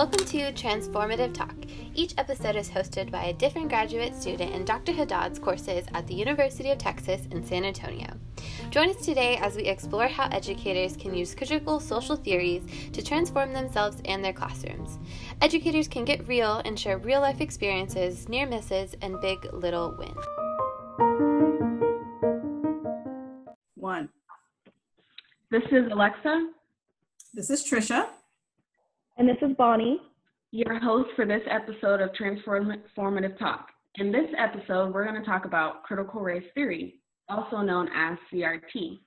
Welcome to Transformative Talk. Each episode is hosted by a different graduate student in Dr. Haddad's courses at the University of Texas in San Antonio. Join us today as we explore how educators can use critical social theories to transform themselves and their classrooms. Educators can get real and share real life experiences, near misses, and big little wins. One. This is Alexa. This is Trisha. And this is Bonnie. Your host for this episode of Transformative Talk. In this episode, we're going to talk about critical race theory, also known as CRT.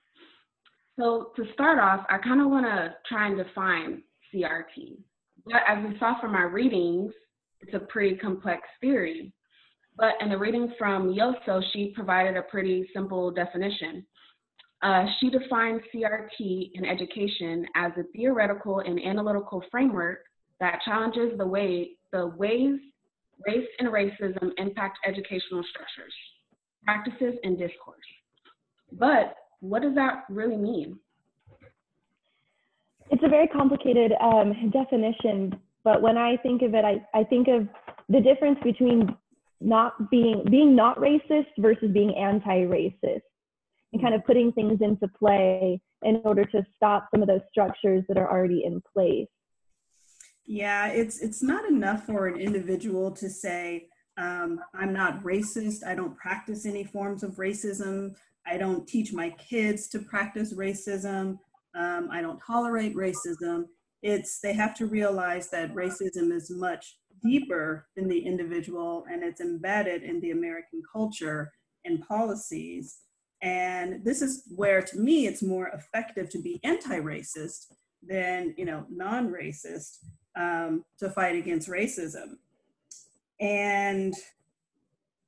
So, to start off, I kind of want to try and define CRT. But as we saw from our readings, it's a pretty complex theory. But in the reading from Yosso, she provided a pretty simple definition. Uh, she defines CRT in education as a theoretical and analytical framework that challenges the way the ways race and racism impact educational structures, practices, and discourse. But what does that really mean? It's a very complicated um, definition, but when I think of it, I, I think of the difference between not being being not racist versus being anti-racist and kind of putting things into play in order to stop some of those structures that are already in place. Yeah, it's it's not enough for an individual to say, um, I'm not racist, I don't practice any forms of racism, I don't teach my kids to practice racism, um, I don't tolerate racism. It's they have to realize that racism is much deeper than the individual and it's embedded in the American culture and policies. And this is where, to me, it's more effective to be anti-racist than, you know, non-racist um, to fight against racism. And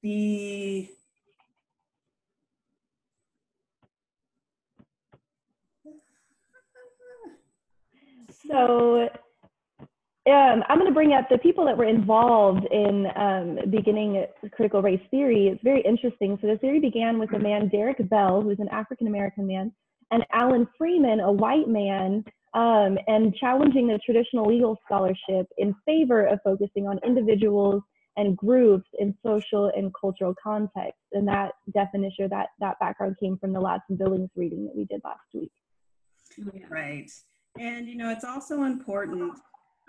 the so um, I'm going to bring up the people that were involved in um, beginning critical race theory. It's very interesting. So the theory began with a man, Derrick Bell, who's an African American man, and Alan Freeman, a white man, um, and challenging the traditional legal scholarship in favor of focusing on individuals and groups in social and cultural context. And that definition, that that background came from the Ladson Billings reading that we did last week. Right. And you know, it's also important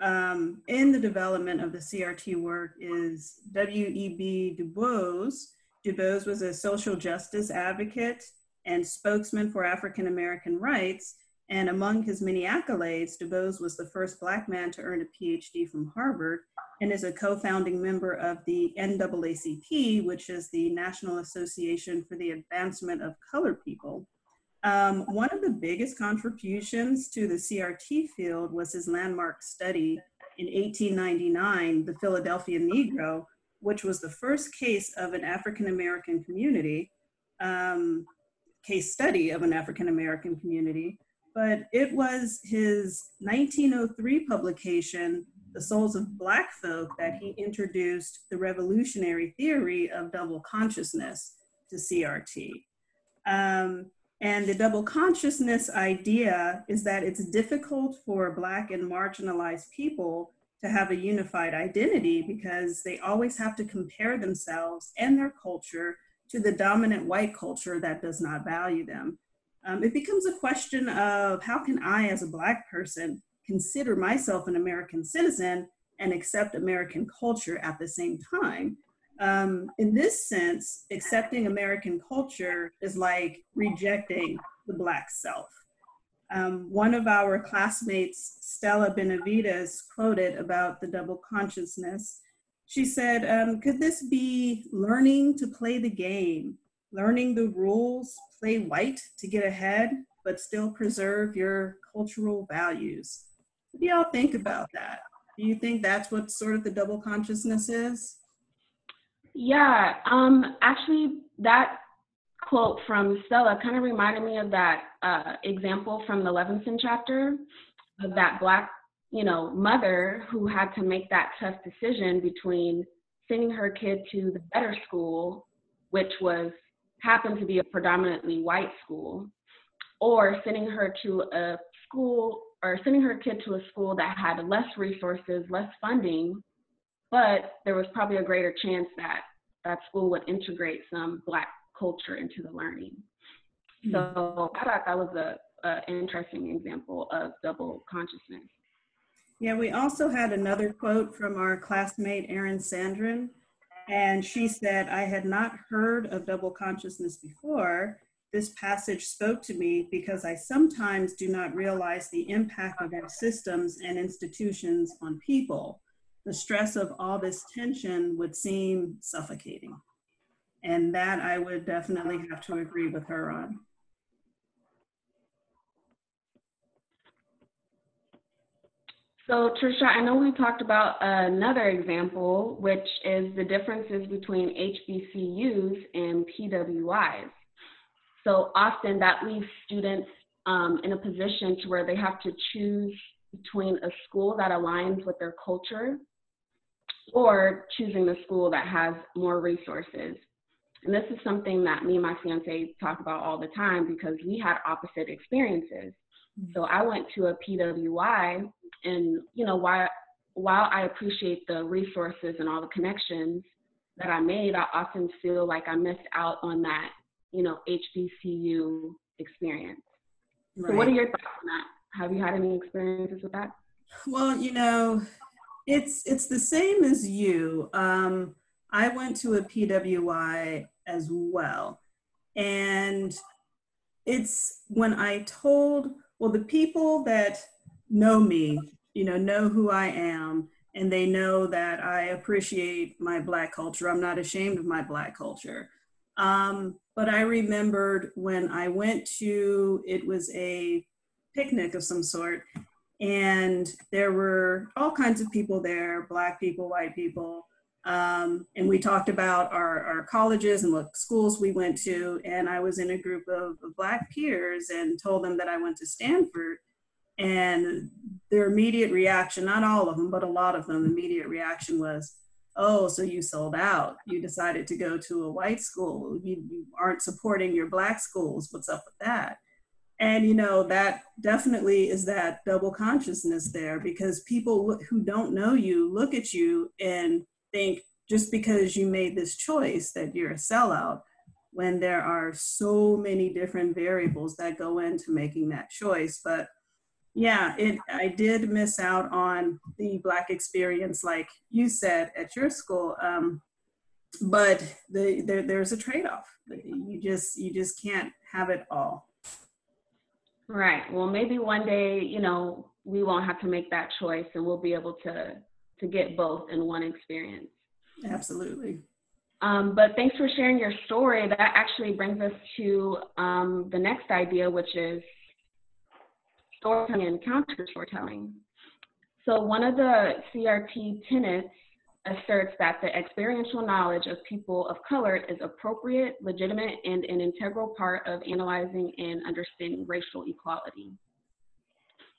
um, in the development of the CRT work is W.E.B. Du Bois. Du Bois was a social justice advocate and spokesman for African American rights. And among his many accolades, Du Bois was the first Black man to earn a PhD from Harvard and is a co founding member of the NAACP, which is the National Association for the Advancement of Colored People. Um, one of the biggest contributions to the CRT field was his landmark study in 1899, The Philadelphia Negro, which was the first case of an African American community, um, case study of an African American community. But it was his 1903 publication, The Souls of Black Folk, that he introduced the revolutionary theory of double consciousness to CRT. Um, and the double consciousness idea is that it's difficult for Black and marginalized people to have a unified identity because they always have to compare themselves and their culture to the dominant white culture that does not value them. Um, it becomes a question of how can I, as a Black person, consider myself an American citizen and accept American culture at the same time? Um, in this sense, accepting American culture is like rejecting the Black self. Um, one of our classmates, Stella Benavides, quoted about the double consciousness. She said, um, Could this be learning to play the game, learning the rules, play white to get ahead, but still preserve your cultural values? What do y'all think about that? Do you think that's what sort of the double consciousness is? Yeah, um, actually, that quote from Stella kind of reminded me of that uh, example from the Levinson chapter of that black, you know, mother who had to make that tough decision between sending her kid to the better school, which was happened to be a predominantly white school, or sending her to a school or sending her kid to a school that had less resources, less funding, but there was probably a greater chance that that school would integrate some Black culture into the learning. Mm-hmm. So I thought that was a, a interesting example of double consciousness. Yeah, we also had another quote from our classmate Erin Sandrin, and she said, I had not heard of double consciousness before. This passage spoke to me because I sometimes do not realize the impact of our systems and institutions on people. The stress of all this tension would seem suffocating. And that I would definitely have to agree with her on. So Trisha, I know we talked about another example, which is the differences between HBCUs and PWIs. So often that leaves students um, in a position to where they have to choose between a school that aligns with their culture or choosing the school that has more resources. And this is something that me and my fiance talk about all the time because we had opposite experiences. Mm-hmm. So I went to a PWI, and you know, while while I appreciate the resources and all the connections that I made, I often feel like I missed out on that, you know, HBCU experience. Right. So, what are your thoughts on that? Have you had any experiences with that? Well, you know, it's it's the same as you. Um, I went to a PWI as well, and it's when I told well, the people that know me, you know, know who I am, and they know that I appreciate my Black culture. I'm not ashamed of my Black culture. Um, but I remembered when I went to, it was a picnic of some sort, and there were all kinds of people there Black people, white people. Um, and we talked about our, our colleges and what schools we went to. And I was in a group of, of Black peers and told them that I went to Stanford. And their immediate reaction, not all of them, but a lot of them, immediate reaction was, oh, so you sold out. You decided to go to a white school. You, you aren't supporting your Black schools. What's up with that? And you know, that definitely is that double consciousness there because people who don't know you look at you and think just because you made this choice that you're a sellout when there are so many different variables that go into making that choice. But yeah, it, I did miss out on the Black experience, like you said at your school. Um, but the, there, there's a trade-off. You just you just can't have it all. Right. Well, maybe one day, you know, we won't have to make that choice, and we'll be able to to get both in one experience. Absolutely. Um, but thanks for sharing your story. That actually brings us to um, the next idea, which is storytelling and counter storytelling. So one of the CRT tenets asserts that the experiential knowledge of people of color is appropriate, legitimate, and an integral part of analyzing and understanding racial equality.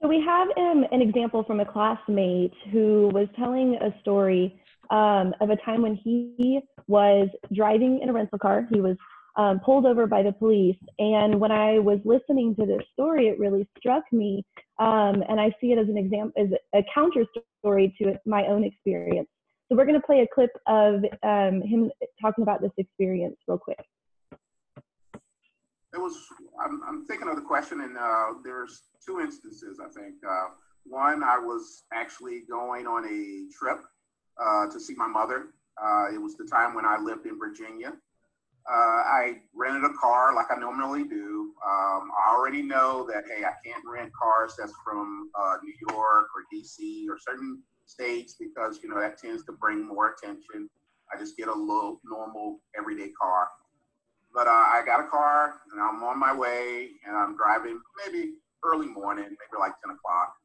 So we have um, an example from a classmate who was telling a story um, of a time when he was driving in a rental car. He was um, pulled over by the police. And when I was listening to this story, it really struck me. Um, and I see it as an example, as a counter story to my own experience. So we're going to play a clip of um, him talking about this experience real quick. It was, I'm, I'm thinking of the question, and uh, there's two instances, I think. Uh, one, I was actually going on a trip uh, to see my mother. Uh, it was the time when I lived in Virginia. Uh, I rented a car like I normally do. Um, I already know that, hey, I can't rent cars that's from uh, New York or DC or certain states because, you know, that tends to bring more attention. I just get a little normal everyday car. But uh, I got a car and I'm on my way and I'm driving maybe early morning, maybe like 10 o'clock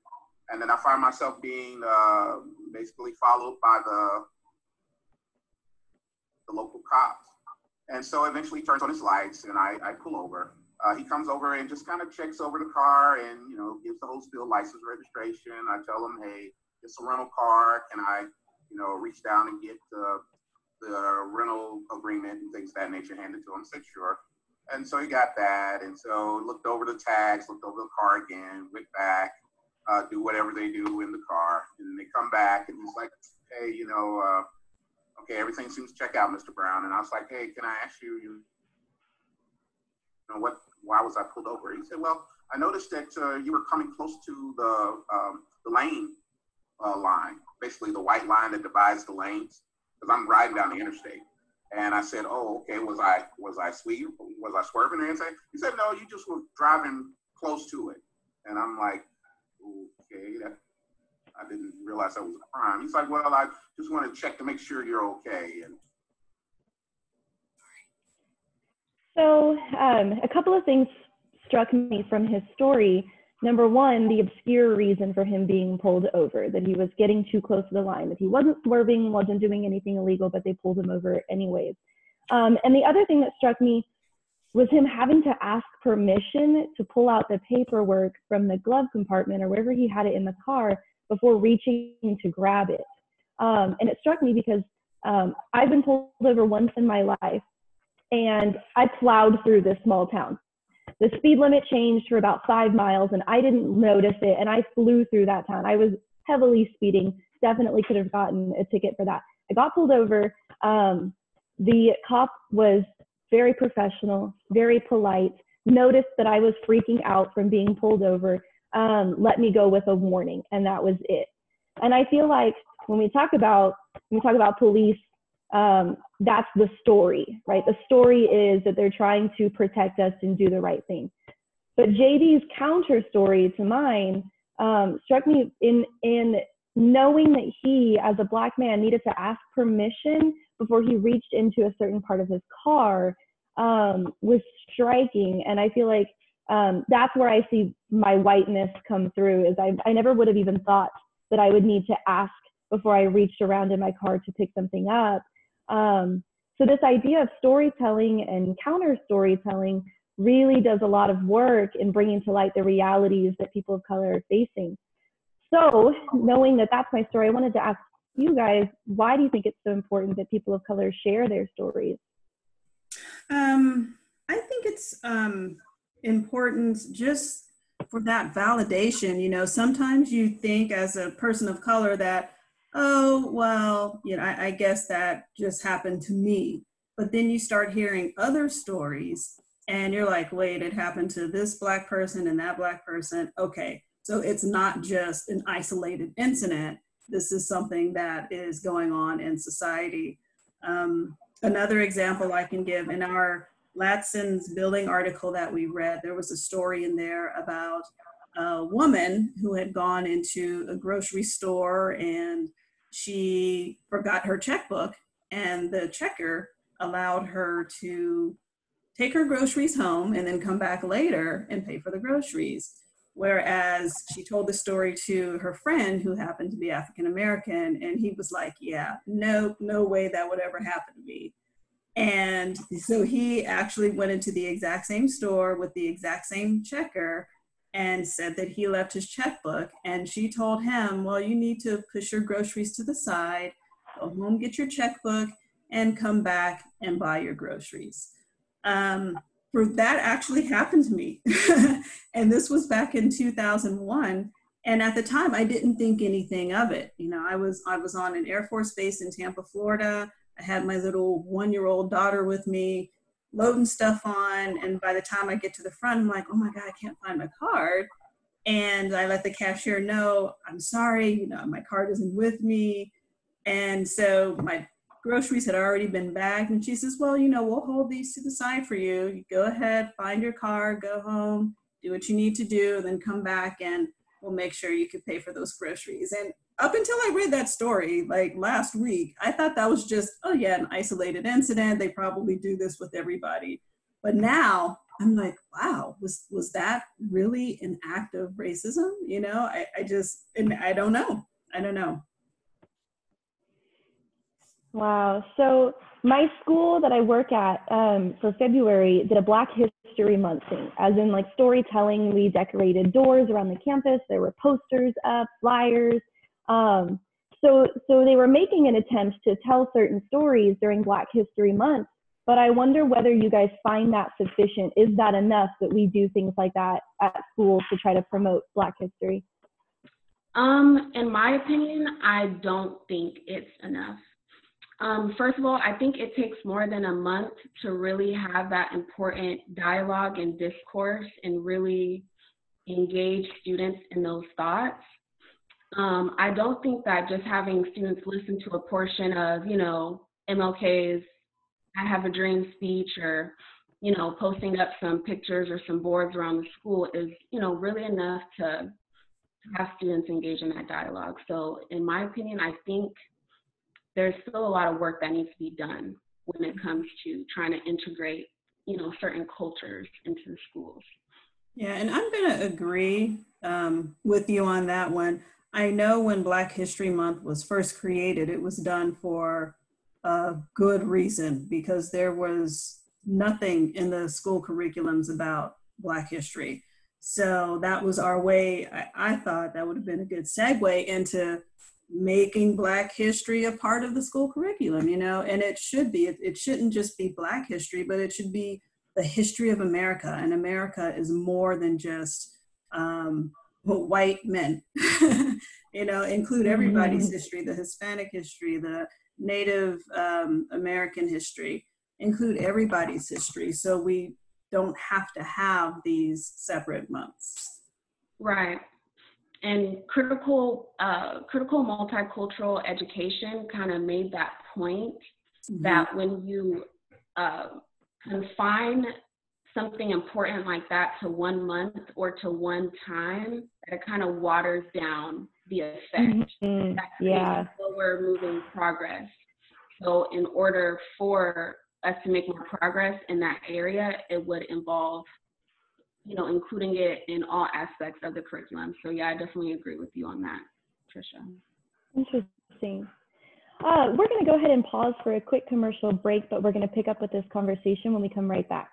and then I find myself being uh, basically followed by the the local cops. And so eventually turns on his lights and I, I pull over. Uh, he comes over and just kind of checks over the car and, you know, gives the whole spiel license registration. I tell him, hey, it's a rental car. Can I, you know, reach down and get the, the rental agreement and things of that nature handed to him? I said, sure. And so he got that. And so looked over the tags, looked over the car again, went back, uh, do whatever they do in the car, and they come back and he's like, "Hey, you know, uh, okay, everything seems to check out, Mr. Brown." And I was like, "Hey, can I ask you, you know, what? Why was I pulled over?" He said, "Well, I noticed that uh, you were coming close to the um, the lane uh, line, basically the white line that divides the lanes, because I'm riding down the interstate." And I said, "Oh, okay. Was I was I sweet? Was I swerving or anything?" He said, "No, you just were driving close to it." And I'm like, "Okay, that I didn't realize that was a crime." He's like, "Well, I just want to check to make sure you're okay." And so, um, a couple of things struck me from his story. Number one, the obscure reason for him being pulled over, that he was getting too close to the line, that he wasn't swerving, wasn't doing anything illegal, but they pulled him over anyways. Um, and the other thing that struck me was him having to ask permission to pull out the paperwork from the glove compartment or wherever he had it in the car before reaching to grab it. Um, and it struck me because um, I've been pulled over once in my life and I plowed through this small town the speed limit changed for about five miles and I didn't notice it. And I flew through that town. I was heavily speeding, definitely could have gotten a ticket for that. I got pulled over. Um, the cop was very professional, very polite, noticed that I was freaking out from being pulled over, um, let me go with a warning, and that was it. And I feel like when we talk about when we talk about police um, that's the story, right? The story is that they're trying to protect us and do the right thing. But JD's counter story to mine um, struck me in in knowing that he, as a black man, needed to ask permission before he reached into a certain part of his car um, was striking. And I feel like um, that's where I see my whiteness come through. Is I I never would have even thought that I would need to ask before I reached around in my car to pick something up. Um, so this idea of storytelling and counter storytelling really does a lot of work in bringing to light the realities that people of color are facing. So knowing that that's my story, I wanted to ask you guys, why do you think it's so important that people of color share their stories? Um, I think it's um, important just for that validation. You know, sometimes you think as a person of color that oh, well, you know, I, I guess that just happened to me. But then you start hearing other stories and you're like, wait, it happened to this black person and that black person. Okay, so it's not just an isolated incident. This is something that is going on in society. Um, another example I can give in our Ladson Billings article that we read, there was a story in there about a woman who had gone into a grocery store and she forgot her checkbook and the checker allowed her to take her groceries home and then come back later and pay for the groceries. Whereas she told the story to her friend who happened to be African American, and he was like, Yeah, no, no way that would ever happen to me. And so he actually went into the exact same store with the exact same checker and said that he left his checkbook. And she told him, Well, you need to push your groceries to the side, go home, get your checkbook, and come back and buy your groceries. Um, for that actually happened to me. and this was back in 2001. And at the time, I didn't think anything of it. You know, I was I was on an Air Force base in Tampa, Florida. I had my little one-year-old daughter with me loading stuff on. And by the time I get to the front, I'm like, oh my God, I can't find my card. And I let the cashier know, I'm sorry, you know, my card isn't with me. And so my groceries had already been bagged. And she says, well, you know, we'll hold these to the side for you. You go ahead, find your car, go home, do what you need to do, then come back and we'll make sure you can pay for those groceries. And up until I read that story, like last week, I thought that was just, oh yeah, an isolated incident. They probably do this with everybody. But now I'm like, wow, was was that really an act of racism? You know, I, I just and I don't know. I don't know. Wow. So my school that I work at um, for February did a Black History Month thing, as in like storytelling. We decorated doors around the campus. There were posters up, flyers. Um, so, so they were making an attempt to tell certain stories during Black History Month, but I wonder whether you guys find that sufficient. Is that enough that we do things like that at schools to try to promote Black history? Um, in my opinion, I don't think it's enough. Um, first of all, I think it takes more than a month to really have that important dialogue and discourse and really engage students in those thoughts. Um, I don't think that just having students listen to a portion of, you know, MLK's I Have a Dream speech or, you know, posting up some pictures or some boards around the school is, you know, really enough to have students engage in that dialogue. So in my opinion, I think there's still a lot of work that needs to be done when it comes to trying to integrate, you know, certain cultures into the schools. Yeah, and I'm going to agree um, with you on that one. I know when Black History Month was first created, it was done for a good reason because there was nothing in the school curriculums about Black history. So that was our way. I, I thought that would have been a good segue into making Black history a part of the school curriculum, you know, and it should be. It, it shouldn't just be Black history, but it should be the history of America. And America is more than just um, white men. you know, include everybody's mm-hmm. history, the Hispanic history, the Native um, American history, include everybody's history. So we don't have to have these separate months. Right. And critical, uh, critical multicultural education kind of made that point mm-hmm. that when you uh, confine something important like that to one month or to one time, that it kind of waters down the effect. Mm-hmm. yeah. Slower moving progress. So in order for us to make more progress in that area, it would involve, you know, including it in all aspects of the curriculum. So yeah, I definitely agree with you on that, Trisha. Interesting. Uh, we're going to go ahead and pause for a quick commercial break, but we're going to pick up with this conversation when we come right back.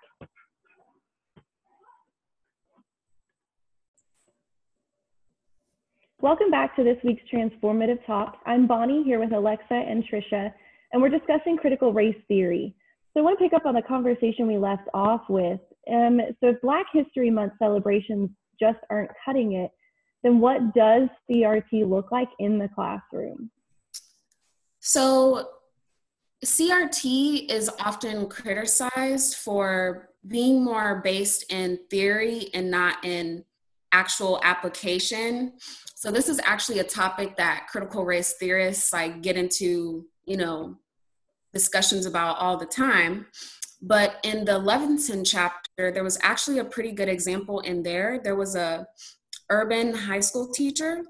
Welcome back to this week's Transformative Talk. I'm Bonnie here with Alexa and Trisha, and we're discussing critical race theory. So I want to pick up on the conversation we left off with. Um, so if Black History Month celebrations just aren't cutting it, then what does CRT look like in the classroom? So CRT is often criticized for being more based in theory and not in actual application. So this is actually a topic that critical race theorists like get into, you know, discussions about all the time. But in the Levinson chapter, there was actually a pretty good example in there. There was a urban high school teacher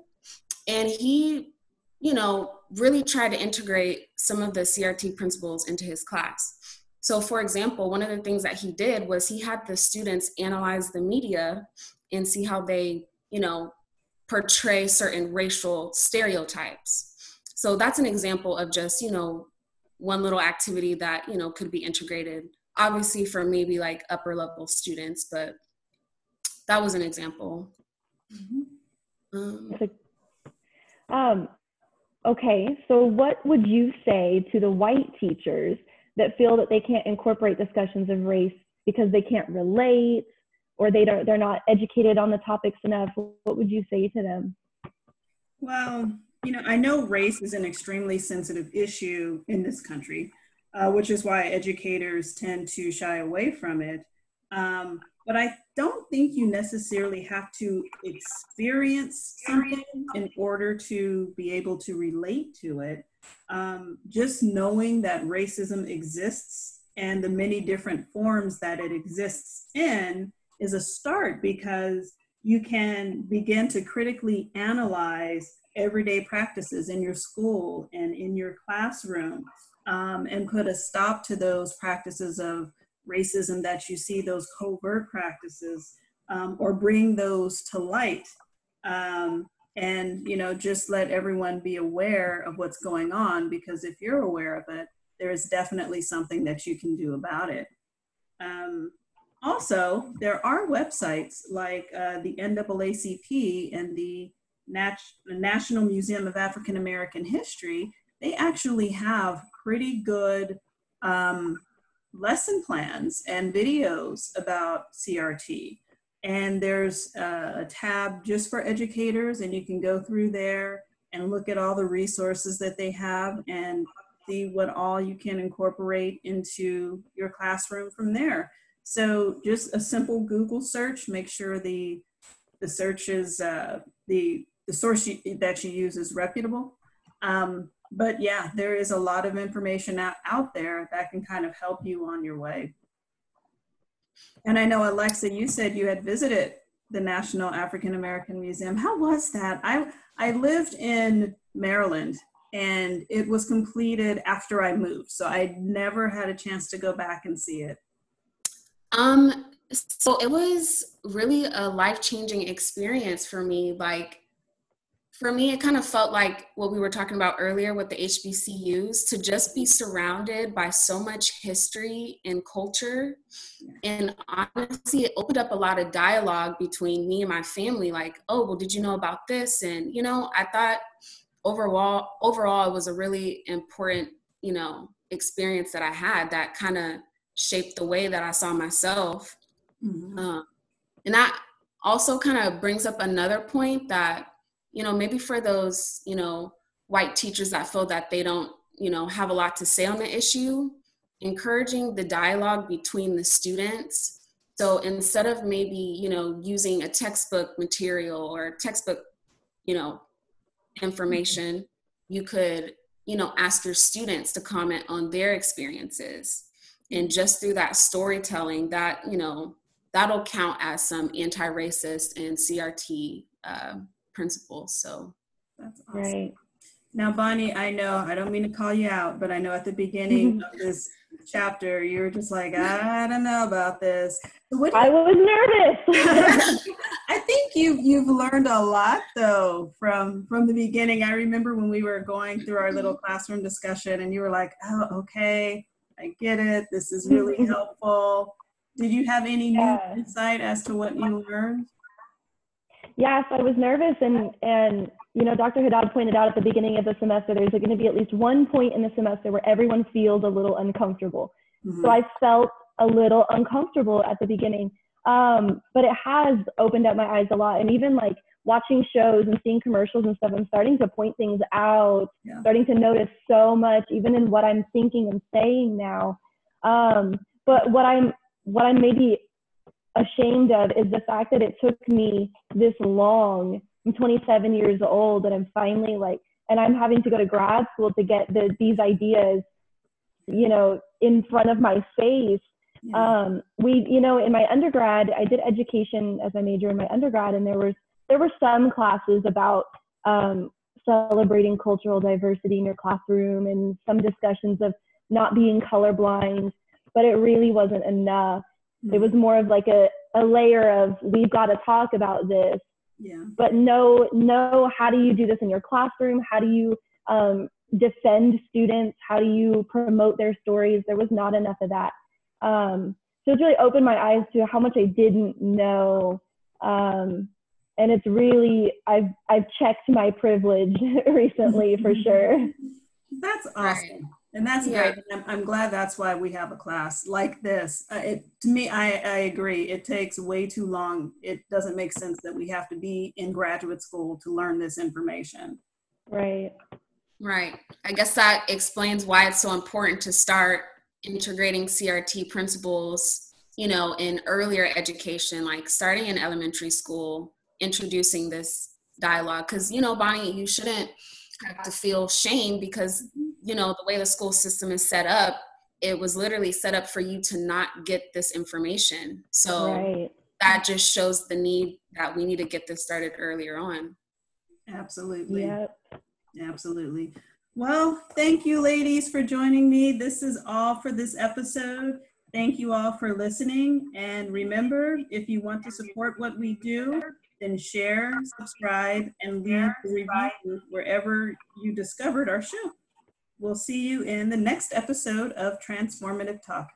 and he, you know, really tried to integrate some of the CRT principles into his class. So for example, one of the things that he did was he had the students analyze the media and see how they, you know, portray certain racial stereotypes. So that's an example of just, you know, one little activity that, you know, could be integrated, obviously for maybe like upper level students, but that was an example. Mm-hmm. Um, um, okay, so what would you say to the white teachers that feel that they can't incorporate discussions of race because they can't relate or they don't they're not educated on the topics enough what would you say to them? Well you know i know race is an extremely sensitive issue in this country uh, which is why educators tend to shy away from it. Um, but i don't think you necessarily have to experience something in order to be able to relate to it. Um, just knowing that racism exists and the many different forms that it exists in is a start because you can begin to critically analyze everyday practices in your school and in your classroom um, and put a stop to those practices of racism that you see, those covert practices, um, or bring those to light. Um, and you know just let everyone be aware of what's going on because if you're aware of it there is definitely something that you can do about it um, also, there are websites like uh, the NAACP and the Nat- National Museum of African American History. They actually have pretty good um, lesson plans and videos about CRT. And there's a tab just for educators, and you can go through there and look at all the resources that they have and see what all you can incorporate into your classroom from there. So just a simple Google search, make sure the the search is uh, the the source you, that you use is reputable. Um, but yeah, there is a lot of information out, out there that can kind of help you on your way. And I know Alexa, you said you had visited the National African American Museum. How was that? I I lived in Maryland and it was completed after I moved, so I never had a chance to go back and see it. Um, so it was really a life changing experience for me. Like for me, it kind of felt like what we were talking about earlier with the HBCUs to just be surrounded by so much history and culture. And honestly, it opened up a lot of dialogue between me and my family like, oh, well, did you know about this? And, you know, I thought overall, overall, it was a really important, you know, experience that I had that kind of shaped the way that I saw myself. Mm-hmm. Um, and that also kind of brings up another point that you know, maybe for those, you know, white teachers that feel that they don't, you know, have a lot to say on the issue, encouraging the dialogue between the students. So instead of maybe, you know, using a textbook material or textbook, you know, information, you could, you know, ask your students to comment on their experiences. And just through that storytelling, that, you know, that'll count as some anti-racist and CRT uh, principles. So that's awesome. Right. Now, Bonnie, I know I don't mean to call you out, but I know at the beginning of this chapter, you were just like, I don't know about this. What, I was nervous. I think you've you've learned a lot though from from the beginning. I remember when we were going through our little classroom discussion, and you were like, "Oh, okay, I get it. This is really helpful." Did you have any new insight as to what you learned? Yes, I was nervous, and and you know, Dr. Haddad pointed out at the beginning of the semester, there's going to be at least one point in the semester where everyone feels a little uncomfortable. Mm-hmm. So I felt a little uncomfortable at the beginning, um, but it has opened up my eyes a lot, and even like watching shows and seeing commercials and stuff, I'm starting to point things out, yeah. starting to notice so much, even in what I'm thinking and saying now. Um, but what I'm what I'm maybe ashamed of is the fact that it took me this long. I'm 27 years old and I'm finally like, and I'm having to go to grad school to get the, these ideas, you know, in front of my face. Yeah. Um, we, you know, in my undergrad, I did education as my major in my undergrad, and there was there were some classes about um, celebrating cultural diversity in your classroom and some discussions of not being colorblind, but it really wasn't enough. It was more of like a, a layer of we've got to talk about this. Yeah. But no, no, how do you do this in your classroom? How do you um, defend students? How do you promote their stories? There was not enough of that. Um, so it's really opened my eyes to how much I didn't know. Um, and it's really I've I've checked my privilege recently for sure. That's awesome. And that's yeah. great. I'm, I'm, glad that's why we have a class like this. Uh, it, to me, I, I agree. It takes way too long. It doesn't make sense that we have to be in graduate school to learn this information. Right. Right. I guess that explains why it's so important to start integrating CRT principles, you know, in earlier education, like starting in elementary school, introducing this dialogue. Because, you know, Bonnie, you shouldn't have to feel shame because you know the way the school system is set up it was literally set up for you to not get this information so right. that just shows the need that we need to get this started earlier on absolutely yep. absolutely well thank you ladies for joining me this is all for this episode thank you all for listening and remember if you want to support what we do then share, subscribe, and leave a review wherever you discovered our show. We'll see you in the next episode of Transformative Talk.